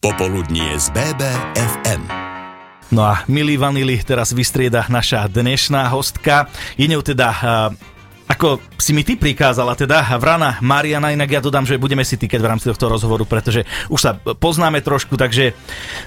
Popoludnie z BBFM. No a milý vanili, teraz vystrieda naša dnešná hostka. Je ňou teda ako si mi ty prikázala, teda Vrana Mariana, inak ja dodám, že budeme si týkať v rámci tohto rozhovoru, pretože už sa poznáme trošku, takže,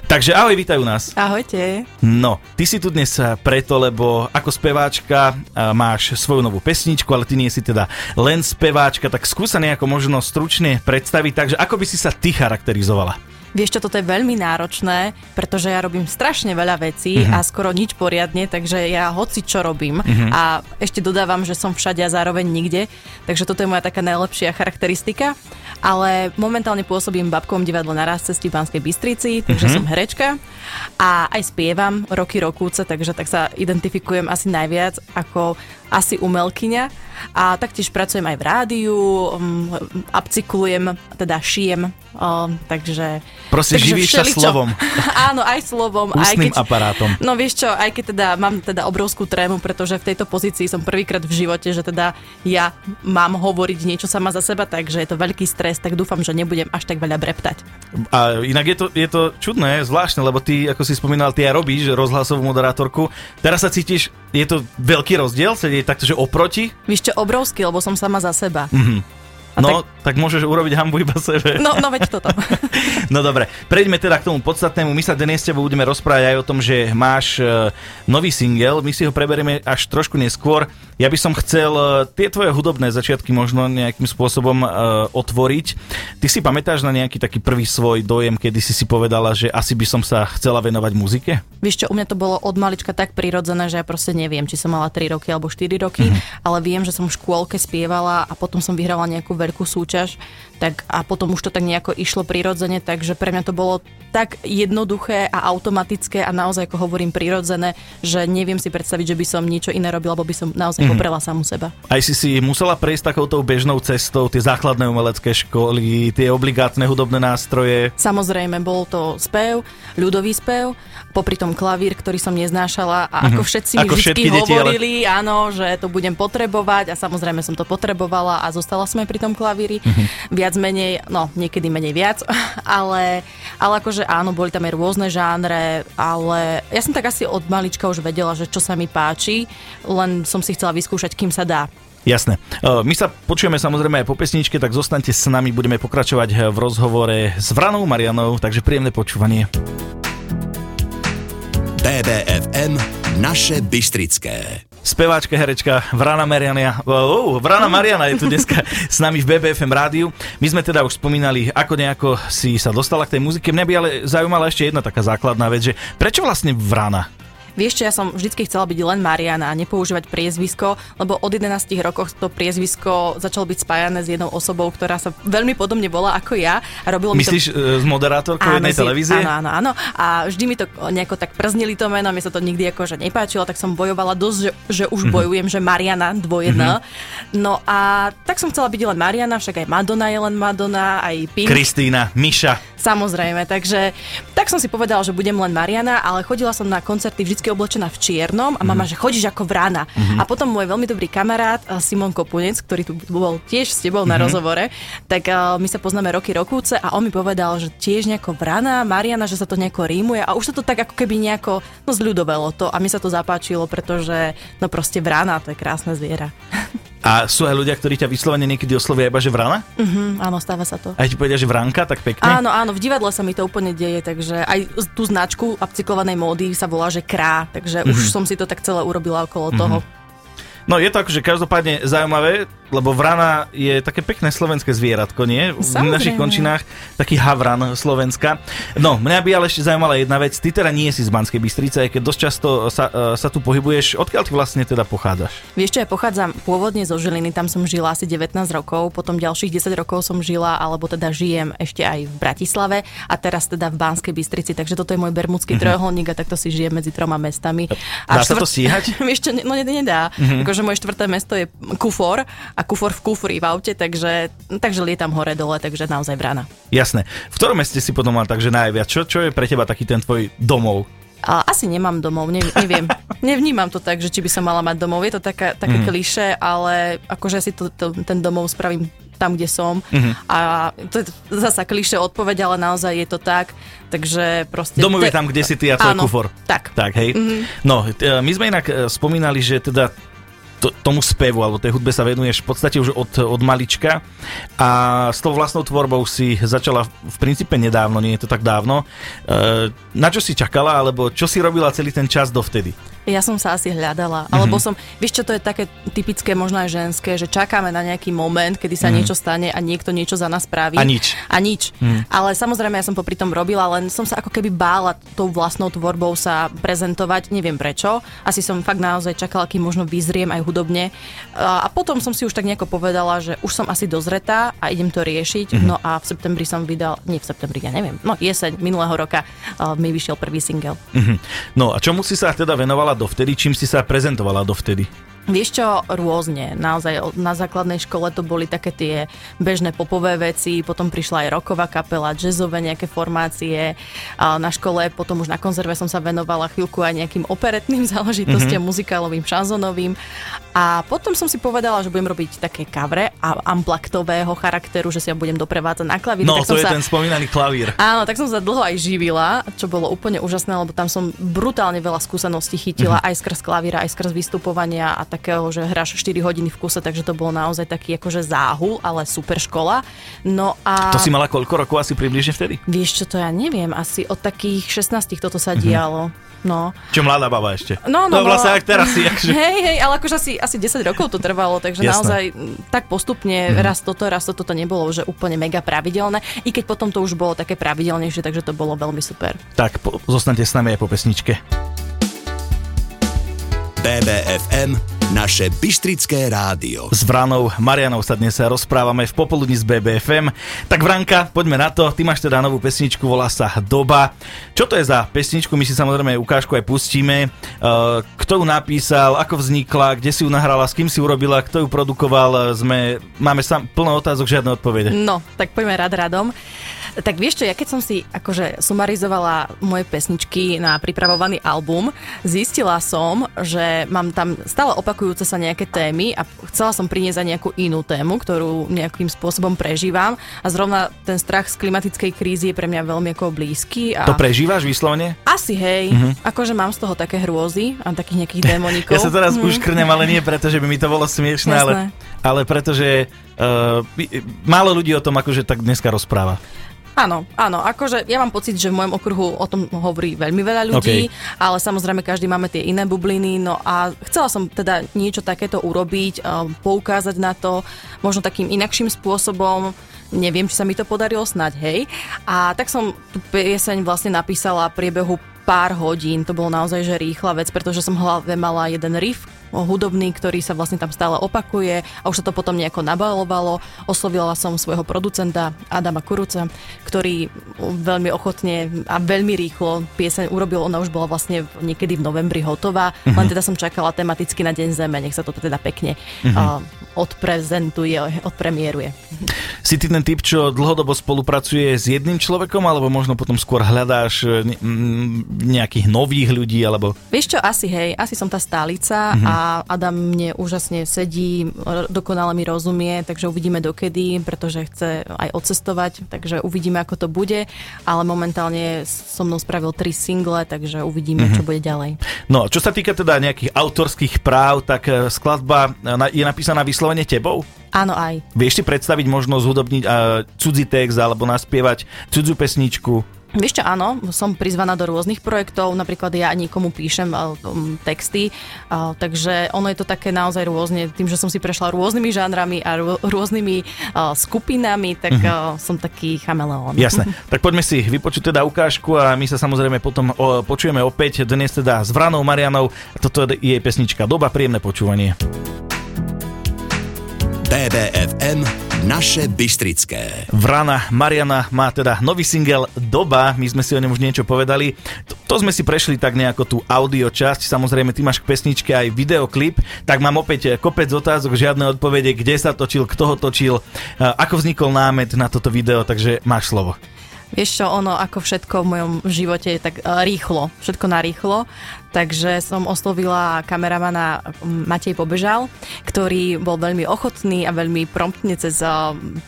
takže ahoj, vítajú nás. Ahojte. No, ty si tu dnes preto, lebo ako speváčka máš svoju novú pesničku, ale ty nie si teda len speváčka, tak skúsa nejako možno stručne predstaviť, takže ako by si sa ty charakterizovala? Vieš čo, toto je veľmi náročné, pretože ja robím strašne veľa vecí uh-huh. a skoro nič poriadne, takže ja hoci čo robím uh-huh. a ešte dodávam, že som všade a zároveň nikde, takže toto je moja taká najlepšia charakteristika, ale momentálne pôsobím v babkovom divadle na raz cesti v Banskej Bystrici, takže uh-huh. som herečka a aj spievam roky rokúce, takže tak sa identifikujem asi najviac ako asi umelkyňa a taktiež pracujem aj v rádiu, um, upcyklujem, teda šijem, um, takže... Proste takže živíš sa slovom. Áno, aj slovom. Ústnym aj keď, aparátom. No vieš čo, aj keď teda mám teda obrovskú trému, pretože v tejto pozícii som prvýkrát v živote, že teda ja mám hovoriť niečo sama za seba, takže je to veľký stres, tak dúfam, že nebudem až tak veľa breptať. A inak je to, je to čudné, zvláštne, lebo ty, ako si spomínal, ty aj robíš rozhlasovú moderátorku. Teraz sa cítiš, je to veľký rozdiel, sedieť takto, že oproti? Víš čo, obrovský, lebo som sama za seba. Mm-hmm. A no, tak... tak môžeš urobiť hambu iba sebe. No, no veď toto. no dobre, prejdeme teda k tomu podstatnému. My sa dnes s tebou budeme rozprávať aj o tom, že máš uh, nový single, my si ho preberieme až trošku neskôr. Ja by som chcel uh, tie tvoje hudobné začiatky možno nejakým spôsobom uh, otvoriť. Ty si pamätáš na nejaký taký prvý svoj dojem, kedy si si povedala, že asi by som sa chcela venovať muzike? Vieš čo, u mňa to bolo od malička tak prirodzené, že ja proste neviem, či som mala 3 roky alebo 4 roky, mm-hmm. ale viem, že som v škôlke spievala a potom som vyhrala nejakú veľkú súťaž, tak a potom už to tak nejako išlo prirodzene, takže pre mňa to bolo tak jednoduché a automatické a naozaj, ako hovorím, prirodzené, že neviem si predstaviť, že by som niečo iné robil, lebo by som naozaj mm-hmm. poprela samu seba. Aj si si musela prejsť takouto bežnou cestou, tie základné umelecké školy, tie obligátne hudobné nástroje? Samozrejme, bol to spev, ľudový spev, popri tom klavír, ktorý som neznášala a ako mhm. všetci mi vždy hovorili, ale... áno, že to budem potrebovať a samozrejme som to potrebovala a zostala som aj pri tom klavíri. Uh-huh. Viac menej, no niekedy menej viac, ale, ale akože áno, boli tam aj rôzne žánre, ale ja som tak asi od malička už vedela, že čo sa mi páči, len som si chcela vyskúšať, kým sa dá. Jasné. My sa počujeme samozrejme aj po pesničke, tak zostaňte s nami, budeme pokračovať v rozhovore s Vranou Marianou, takže príjemné počúvanie. BBFM Naše Bystrické. Speváčka, herečka Vrana Mariana, uh, Vrana Mariana je tu dneska s nami v BBFM rádiu. My sme teda už spomínali, ako nejako si sa dostala k tej muzike. Mňa by ale zaujímala ešte jedna taká základná vec, že prečo vlastne Vrana? Vieš čo, ja som vždycky chcela byť len Mariana a nepoužívať priezvisko, lebo od 11 rokov to priezvisko začalo byť spájané s jednou osobou, ktorá sa veľmi podobne volá ako ja. A robilo Myslíš mi to... s moderátorkou jednej televízie? Áno, áno, áno. A vždy mi to nejako tak prznili to meno, mi sa to nikdy ako že nepáčilo, tak som bojovala dosť, že, že už mm-hmm. bojujem, že Mariana dvojedná. Mm-hmm. No a tak som chcela byť len Mariana, však aj Madonna je len Madonna, aj Pink. Kristýna, Miša. Samozrejme, takže tak som si povedala, že budem len Mariana, ale chodila som na koncerty vždy oblečená v čiernom a mama, mm. že chodíš ako vrana. Mm-hmm. A potom môj veľmi dobrý kamarát eh, Simon Kopunec, ktorý tu bol tiež s tebou mm-hmm. na mhm. rozhovore, tak uh, my sa poznáme roky rokúce a on mi povedal, že tiež nejako vrana, Mariana, že sa to nejako rímuje a už sa to tak ako keby nejako no zľudovelo to a mi sa to zapáčilo, pretože no proste vrana, to je krásne zviera. A sú aj ľudia, ktorí ťa vyslovene niekedy oslovia iba, že vrana? Mhm, áno, stáva sa to. A ti povedia, že vranka, tak pekne? Áno, áno, v divadle sa mi to úplne deje, takže aj tú značku upcyklovanej módy sa volá, že krá, takže mm-hmm. už som si to tak celé urobila okolo mm-hmm. toho. No je to akože každopádne zaujímavé, lebo vrana je také pekné slovenské zvieratko, nie? Samozrejme. V našich končinách taký havran Slovenska. No, mňa by ale ešte zaujímala jedna vec. Ty teda nie si z Banskej Bystrice, keď dosť často sa, uh, sa tu pohybuješ. Odkiaľ ty vlastne teda pochádzaš? Vieš čo, ja pochádzam pôvodne zo Žiliny, tam som žila asi 19 rokov, potom ďalších 10 rokov som žila, alebo teda žijem ešte aj v Bratislave a teraz teda v Banskej Bystrici, takže toto je môj bermudský mm-hmm. trojuholník a takto si žijem medzi troma mestami. A Dá štvrt... sa to stíhať? Vieš čo, no nedá. Mm-hmm. Akože moje štvrté mesto je Kufor a kufor v kufri v aute, takže, takže lietam hore dole, takže naozaj brána. Jasné. V ktorom meste si potom mal takže najviac? Čo, čo je pre teba taký ten tvoj domov? A asi nemám domov, ne, neviem. Nevnímam to tak, že či by som mala mať domov. Je to taká, také mm. kliše, ale akože si to, to, ten domov spravím tam, kde som. Uh-huh. A to je zasa kliše odpoveď, ale naozaj je to tak. Takže proste... Domov je tam, kde si ty a tvoj Áno, kufor. tak. Tak, hej. Mm-hmm. No, e, my sme inak e, spomínali, že teda to, tomu spevu alebo tej hudbe sa venuješ v podstate už od, od malička a s tou vlastnou tvorbou si začala v princípe nedávno, nie je to tak dávno. E, na čo si čakala, alebo čo si robila celý ten čas dovtedy? Ja som sa asi hľadala, mm-hmm. alebo som, vieš čo, to je také typické, možno aj ženské, že čakáme na nejaký moment, kedy sa mm-hmm. niečo stane a niekto niečo za nás spraví. A nič. A nič. Mm. Ale samozrejme, ja som popri tom robila, len som sa ako keby bála tou vlastnou tvorbou sa prezentovať, neviem prečo. Asi som fakt naozaj čakala, kým možno vyzriem aj hudobne. A potom som si už tak nejako povedala, že už som asi dozretá a idem to riešiť. Mm-hmm. No a v septembri som vydal, nie v septembri, ja neviem, no jeseň minulého roka uh, mi vyšiel prvý single. Mm-hmm. No a čomu si sa teda venovala dovtedy, čím si sa prezentovala dovtedy? Vieš čo, rôzne. Naozaj na základnej škole to boli také tie bežné popové veci, potom prišla aj roková kapela, jazzové nejaké formácie. A na škole, potom už na konzerve som sa venovala chvíľku aj nejakým operetným záležitostiam, mm-hmm. muzikálovým, šanzonovým. A potom som si povedala, že budem robiť také kavre a amplaktového charakteru, že si ja budem doprevádzať na klavír. No, tak to som je sa... ten spomínaný klavír. Áno, tak som sa dlho aj živila, čo bolo úplne úžasné, lebo tam som brutálne veľa skúseností chytila mm-hmm. aj skrz klavíra, aj skrz vystupovania a takého, že hráš 4 hodiny v kuse, takže to bolo naozaj taký akože záhul, ale super škola. No a... To si mala koľko rokov asi približne vtedy? Vieš čo, to ja neviem, asi od takých 16 toto sa mm-hmm. No. Čo mladá baba ešte. No, no, no, vlastne no. teraz si. Akže... Hej, hej, ale akože asi, asi 10 rokov to trvalo, takže Jasné. naozaj tak postupne mm. raz toto, raz toto to nebolo, že úplne mega pravidelné. I keď potom to už bolo také pravidelnejšie, takže to bolo veľmi super. Tak, po, zostanete s nami aj po pesničke. BBFM naše Bystrické rádio. S Vranou Marianou sa dnes rozprávame v popoludní z BBFM. Tak Vranka, poďme na to. Ty máš teda novú pesničku, volá sa Doba. Čo to je za pesničku? My si samozrejme ukážku aj pustíme. Kto ju napísal, ako vznikla, kde si ju nahrala, s kým si urobila, kto ju produkoval. Sme, máme sam, plno otázok, žiadne odpovede. No, tak poďme rad radom. Tak vieš čo, ja keď som si akože sumarizovala moje pesničky na pripravovaný album, zistila som, že mám tam stále opakujúce sa nejaké témy a chcela som priniesť aj nejakú inú tému, ktorú nejakým spôsobom prežívam a zrovna ten strach z klimatickej krízy je pre mňa veľmi ako blízky. A... To prežívaš vyslovene? Asi hej, mm-hmm. akože mám z toho také hrôzy a takých nejakých démonikov. Ja sa teraz mm. už krnem, ale nie preto, že by mi to bolo smiešné, ale, ale preto, že uh, málo ľudí o tom akože tak dneska rozpráva. Áno, áno, akože ja mám pocit, že v môjom okruhu o tom hovorí veľmi veľa ľudí, okay. ale samozrejme každý máme tie iné bubliny, no a chcela som teda niečo takéto urobiť, poukázať na to možno takým inakším spôsobom, neviem, či sa mi to podarilo snať, hej. A tak som tú pieseň vlastne napísala priebehu pár hodín, to bolo naozaj že rýchla vec, pretože som hlave mala jeden riff, hudobný, ktorý sa vlastne tam stále opakuje a už sa to potom nejako nabalovalo. Oslovila som svojho producenta Adama Kuruca, ktorý veľmi ochotne a veľmi rýchlo pieseň urobil. Ona už bola vlastne niekedy v novembri hotová, uh-huh. len teda som čakala tematicky na Deň Zeme, nech sa to teda pekne uh-huh. uh, odprezentuje, odpremieruje. Si ty ten typ, čo dlhodobo spolupracuje s jedným človekom, alebo možno potom skôr hľadáš nejakých nových ľudí, alebo... Vieš čo, asi hej, asi som tá stálica uh-huh. a Adam mne úžasne sedí, dokonale mi rozumie, takže uvidíme dokedy, pretože chce aj odcestovať, takže uvidíme, ako to bude, ale momentálne so mnou spravil tri single, takže uvidíme, mm-hmm. čo bude ďalej. No, čo sa týka teda nejakých autorských práv, tak e, skladba e, je napísaná vyslovene tebou? Áno, aj. Vieš si predstaviť možnosť hudobniť uh, cudzí text alebo naspievať cudzú pesničku? Vieš čo, áno, som prizvaná do rôznych projektov, napríklad ja nikomu píšem um, texty, uh, takže ono je to také naozaj rôzne, tým, že som si prešla rôznymi žánrami a rô, rôznymi uh, skupinami, tak uh-huh. uh, som taký chameleón. Jasné, tak poďme si vypočuť teda ukážku a my sa samozrejme potom o, počujeme opäť, dnes teda s Vranou Marianou, toto je jej pesnička Doba, príjemné počúvanie. BBFM naše Bystrické. Vrana Mariana má teda nový single Doba, my sme si o ňom už niečo povedali. To, to sme si prešli tak nejako tú audio časť, samozrejme ty máš k pesničke aj videoklip, tak mám opäť kopec otázok, žiadne odpovede, kde sa točil, kto ho točil, ako vznikol námet na toto video, takže máš slovo. Vieš čo, ono ako všetko v mojom živote je tak uh, rýchlo, všetko narýchlo, takže som oslovila kameramana Matej Pobežal, ktorý bol veľmi ochotný a veľmi promptne cez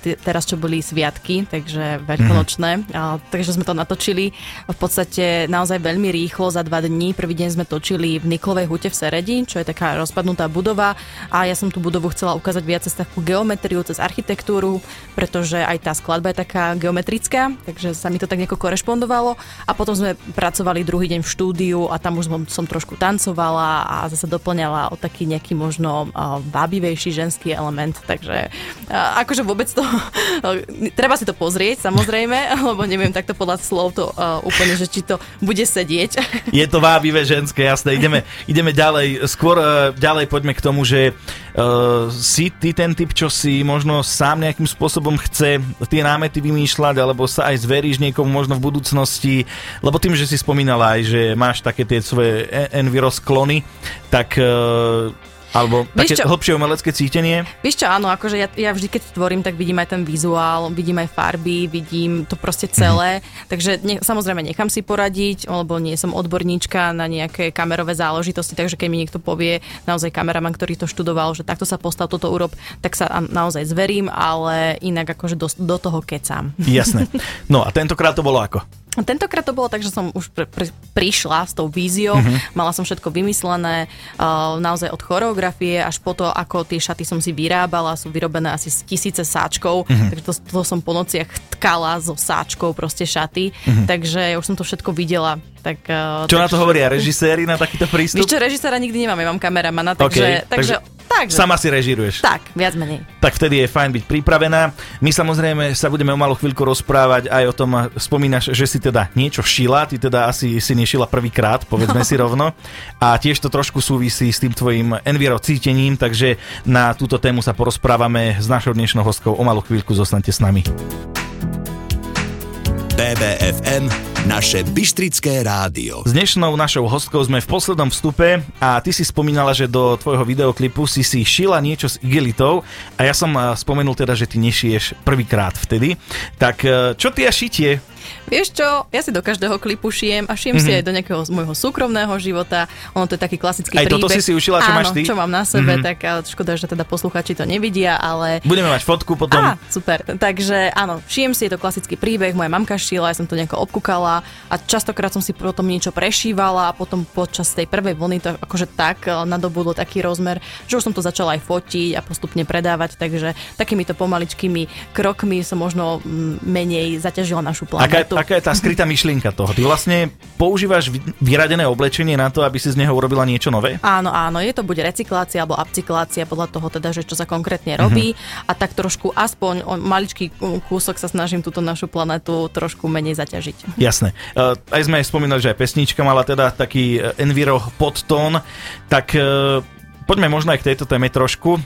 t- teraz, čo boli sviatky, takže veľkonočné, mm. takže sme to natočili v podstate naozaj veľmi rýchlo, za dva dní. Prvý deň sme točili v Niklovej hute v Seredi, čo je taká rozpadnutá budova a ja som tú budovu chcela ukázať viac cez takú geometriu, cez architektúru, pretože aj tá skladba je taká geometrická, takže sa mi to tak nejako korešpondovalo. A potom sme pracovali druhý deň v štúdiu a tam už som trošku tancovala a zase doplňala o taký nejaký možno vábivejší ženský element, takže akože vôbec to treba si to pozrieť samozrejme, lebo neviem takto podľa slov to uh, úplne, že či to bude sedieť. Je to vábivé ženské, jasné, ideme, ideme ďalej, skôr uh, ďalej poďme k tomu, že uh, si ty ten typ, čo si možno sám nejakým spôsobom chce tie námety vymýšľať, alebo sa aj zveríš niekomu možno v budúcnosti, lebo tým, že si spomínala aj, že máš také tie svoje enviro sklony, tak uh, alebo také čo, hlbšie umelecké cítenie? Vieš čo, áno, akože ja, ja vždy, keď tvorím, tak vidím aj ten vizuál, vidím aj farby, vidím to proste celé. Mm-hmm. Takže ne, samozrejme nechám si poradiť, lebo nie som odborníčka na nejaké kamerové záležitosti, takže keď mi niekto povie, naozaj kameraman, ktorý to študoval, že takto sa postav, toto urob, tak sa naozaj zverím, ale inak akože do, do toho kecam. Jasné. No a tentokrát to bolo ako? Tentokrát to bolo tak, že som už pr- pr- prišla s tou víziou, uh-huh. mala som všetko vymyslené, uh, naozaj od choreografie až po to, ako tie šaty som si vyrábala, sú vyrobené asi z tisíce sáčkov, uh-huh. takže to, to som po nociach tkala so sáčkou proste šaty, uh-huh. takže už som to všetko videla. Tak, uh, Čo takže... na to hovoria režiséri na takýto prístup? Víš čo, režiséra nikdy nemám, ja mám kameramana, takže, okay, takže, takže Takže. Sama si režiruješ. Tak, viac menej. Tak vtedy je fajn byť pripravená. My samozrejme sa budeme o malú chvíľku rozprávať aj o tom, spomínaš, že si teda niečo šila, ty teda asi si nešila prvýkrát, povedzme no. si rovno. A tiež to trošku súvisí s tým tvojim enviro cítením, takže na túto tému sa porozprávame s našou dnešnou hostkou o malú chvíľku, zostanete s nami. BBFM naše Bystrické rádio. S dnešnou našou hostkou sme v poslednom vstupe a ty si spomínala, že do tvojho videoklipu si si šila niečo s igelitou a ja som spomenul teda, že ty nešiješ prvýkrát vtedy. Tak e, čo ty a šitie? Vieš čo, ja si do každého klipu šijem a šijem mm-hmm. si mhm. aj do nejakého z môjho súkromného života. Ono to je taký klasický aj príbeh. toto si si ušila, čo Áno, máš ty? čo mám na sebe, mm-hmm. tak škoda, že teda posluchači to nevidia, ale... Budeme mať fotku potom. Á, super. Takže áno, šijem si, je to klasický príbeh, moja mamka šila, ja som to nejako obkúkala a častokrát som si potom niečo prešívala a potom počas tej prvej vlny to akože tak e, nadobudlo taký rozmer, že už som to začala aj fotiť a postupne predávať, takže takýmito pomaličkými krokmi som možno menej zaťažila našu planetu aká je tá skrytá myšlienka toho? Ty vlastne používaš vyradené oblečenie na to, aby si z neho urobila niečo nové? Áno, áno, je to buď recyklácia alebo upcyklácia podľa toho teda, že čo sa konkrétne robí uh-huh. a tak trošku aspoň maličký kúsok sa snažím túto našu planetu trošku menej zaťažiť. Jasné. Uh, aj sme aj spomínali, že aj pesnička mala teda taký e, enviro podtón, tak uh, Poďme možno aj k tejto téme trošku. E,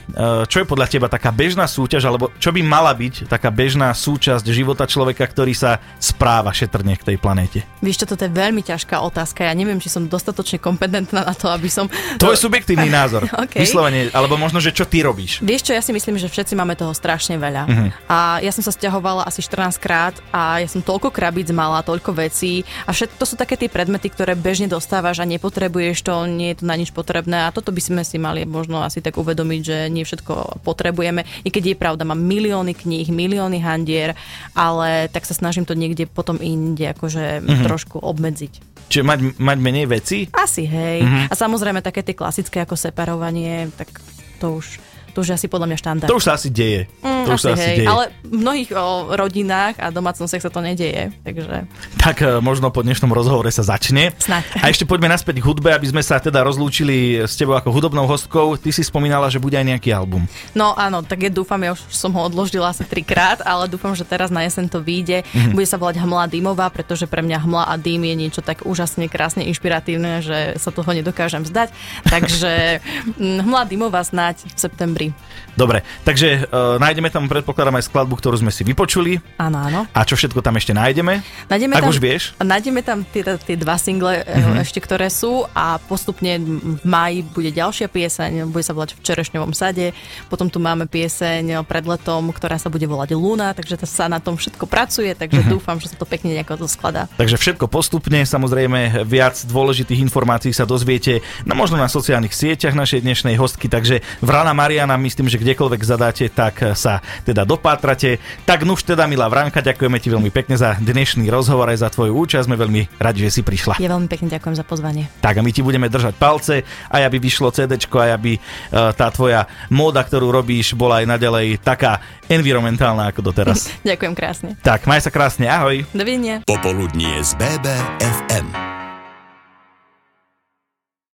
čo je podľa teba taká bežná súťaž, alebo čo by mala byť taká bežná súčasť života človeka, ktorý sa správa šetrne k tej planéte? Vieš čo, toto je veľmi ťažká otázka. Ja neviem, či som dostatočne kompetentná na to, aby som... To je subjektívny názor. okay. Vyslovene, alebo možno, že čo ty robíš? Vieš čo, ja si myslím, že všetci máme toho strašne veľa. Uh-huh. A ja som sa stiahovala asi 14 krát a ja som toľko krabíc mala, toľko vecí a všetko to sú také tie predmety, ktoré bežne dostávaš a nepotrebuješ to, nie je to na nič potrebné a toto by sme si mali mali možno asi tak uvedomiť, že nie všetko potrebujeme. I keď je pravda, mám milióny kníh, milióny handier, ale tak sa snažím to niekde potom inde akože mm-hmm. trošku obmedziť. Čiže mať, mať menej veci? Asi, hej. Mm-hmm. A samozrejme také tie klasické ako separovanie, tak to už to už asi podľa mňa štandard. To už sa asi deje. Mm, to už asi, sa asi hej, deje. Ale v mnohých o, rodinách a domácnostiach sa to nedieje. Takže... Tak e, možno po dnešnom rozhovore sa začne. Snaď. A ešte poďme naspäť k hudbe, aby sme sa teda rozlúčili s tebou ako hudobnou hostkou. Ty si spomínala, že bude aj nejaký album. No áno, tak ja dúfam, ja už som ho odložila asi trikrát, ale dúfam, že teraz na jesen to vyjde. Mm-hmm. Bude sa volať Hmla dýmová, pretože pre mňa hmla a dým je niečo tak úžasne, krásne, inšpiratívne, že sa toho nedokážem zdať. Takže Hmla dýmová snáď v septembri. Dobre, takže uh, nájdeme tam, predpokladám, aj skladbu, ktorú sme si vypočuli. Áno, áno. A čo všetko tam ešte nájdeme? Nájdeme Ak tam, už vieš. Nájdeme tam tie, tie dva single uh-huh. ešte, ktoré sú a postupne v máji bude ďalšia pieseň, bude sa volať V čerešňovom sade, potom tu máme pieseň pred letom, ktorá sa bude volať Luna, takže sa na tom všetko pracuje, takže uh-huh. dúfam, že sa to pekne nejako to skladá. Takže všetko postupne, samozrejme viac dôležitých informácií sa dozviete no možno na sociálnych sieťach našej dnešnej hostky, takže Vrana Mariana, myslím, že kdekoľvek zadáte, tak sa teda dopátrate. Tak nuž teda, milá Vranka, ďakujeme ti veľmi pekne za dnešný rozhovor aj za tvoju účasť. Sme veľmi radi, že si prišla. Ja veľmi pekne ďakujem za pozvanie. Tak a my ti budeme držať palce, aj aby vyšlo CD, aj aby e, tá tvoja móda, ktorú robíš, bola aj naďalej taká environmentálna ako doteraz. ďakujem krásne. Tak, maj sa krásne, ahoj. Dovidenia. Popoludnie z BBFM.